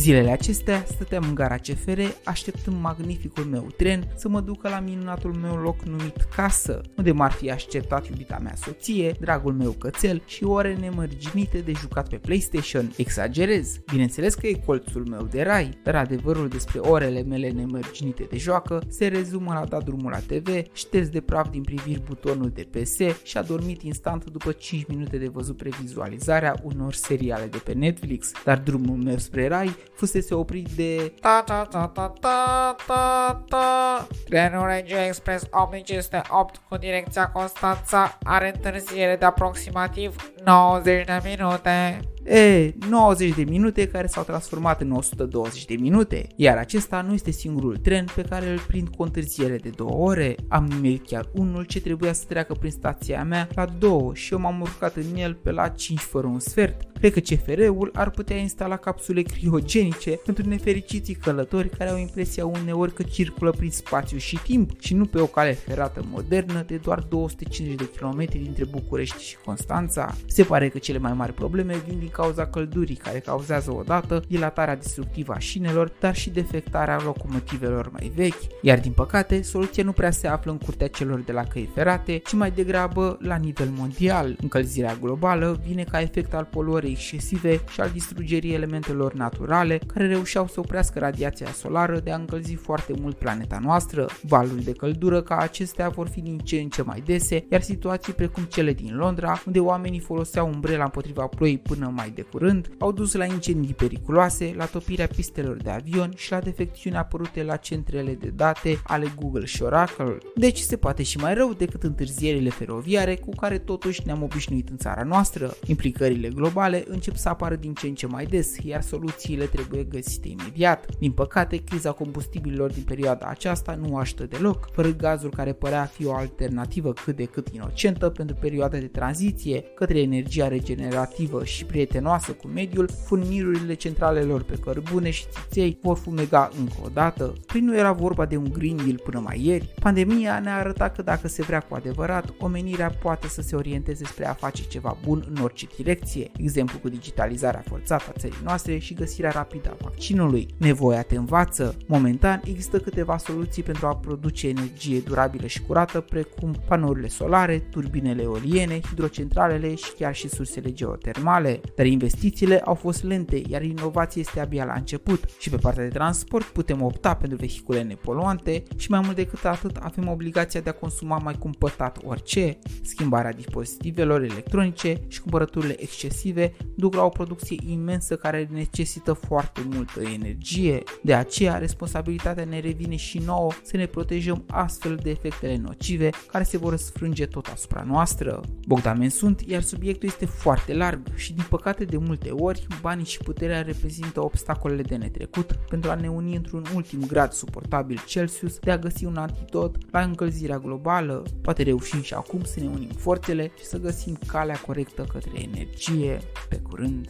Zilele acestea stăteam în gara CFR așteptând magnificul meu tren să mă ducă la minunatul meu loc numit casă, unde m-ar fi așteptat iubita mea soție, dragul meu cățel și ore nemărginite de jucat pe PlayStation. Exagerez, bineînțeles că e colțul meu de rai, dar adevărul despre orele mele nemărginite de joacă se rezumă la dat drumul la TV, șters de praf din priviri butonul de PS și a dormit instant după 5 minute de văzut previzualizarea unor seriale de pe Netflix, dar drumul meu spre rai fusese oprit de ta ta ta ta ta ta ta Trenul Regio Express 8508 cu direcția Constanța are întârziere de aproximativ 90 de minute. E, 90 de minute care s-au transformat în 120 de minute, iar acesta nu este singurul tren pe care îl prind cu o întârziere de două ore. Am nimerit chiar unul ce trebuia să treacă prin stația mea la 2 și eu m-am urcat în el pe la 5 fără un sfert. Cred că CFR-ul ar putea instala capsule criogenice pentru nefericiții călători care au impresia uneori că circulă prin spațiu și timp și nu pe o cale ferată modernă de doar 250 de km dintre București și Constanța. Se pare că cele mai mari probleme vin din cauza căldurii care cauzează odată dilatarea destructivă a șinelor, dar și defectarea locomotivelor mai vechi, iar din păcate soluția nu prea se află în curtea celor de la căi ferate, ci mai degrabă la nivel mondial. Încălzirea globală vine ca efect al poluării excesive și al distrugerii elementelor naturale care reușeau să oprească radiația solară de a încălzi foarte mult planeta noastră. Valuri de căldură ca acestea vor fi din ce în ce mai dese, iar situații precum cele din Londra, unde oamenii foloseau umbrela împotriva ploii până mai de curând, au dus la incendii periculoase, la topirea pistelor de avion și la defecțiuni apărute la centrele de date ale Google și Oracle. Deci se poate și mai rău decât întârzierile feroviare cu care totuși ne-am obișnuit în țara noastră. Implicările globale încep să apară din ce în ce mai des, iar soluțiile trebuie găsite imediat. Din păcate, criza combustibililor din perioada aceasta nu ajută deloc, fără gazul care părea a fi o alternativă cât de cât inocentă pentru perioada de tranziție către energia regenerativă și prietenoasă cu mediul, furnirurile centralelor pe cărbune și țiței vor fumega încă o dată. Prin nu era vorba de un Green Deal până mai ieri, pandemia ne-a arătat că dacă se vrea cu adevărat, omenirea poate să se orienteze spre a face ceva bun în orice direcție. Exemplu exemplu cu digitalizarea forțată a țării noastre și găsirea rapidă a vaccinului. Nevoia te învață. Momentan există câteva soluții pentru a produce energie durabilă și curată, precum panourile solare, turbinele eoliene, hidrocentralele și chiar și sursele geotermale. Dar investițiile au fost lente, iar inovația este abia la început. Și pe partea de transport putem opta pentru vehicule nepoluante și mai mult decât atât avem obligația de a consuma mai cumpătat orice, schimbarea dispozitivelor electronice și cumpărăturile excesive duc la o producție imensă care necesită foarte multă energie. De aceea, responsabilitatea ne revine și nouă să ne protejăm astfel de efectele nocive care se vor sfrânge tot asupra noastră. Bogdamen sunt, iar subiectul este foarte larg și din păcate de multe ori banii și puterea reprezintă obstacolele de netrecut pentru a ne uni într-un ultim grad suportabil Celsius de a găsi un antidot la încălzirea globală. Poate reușim și acum să ne unim forțele și să găsim calea corectă către energie. Pe curând!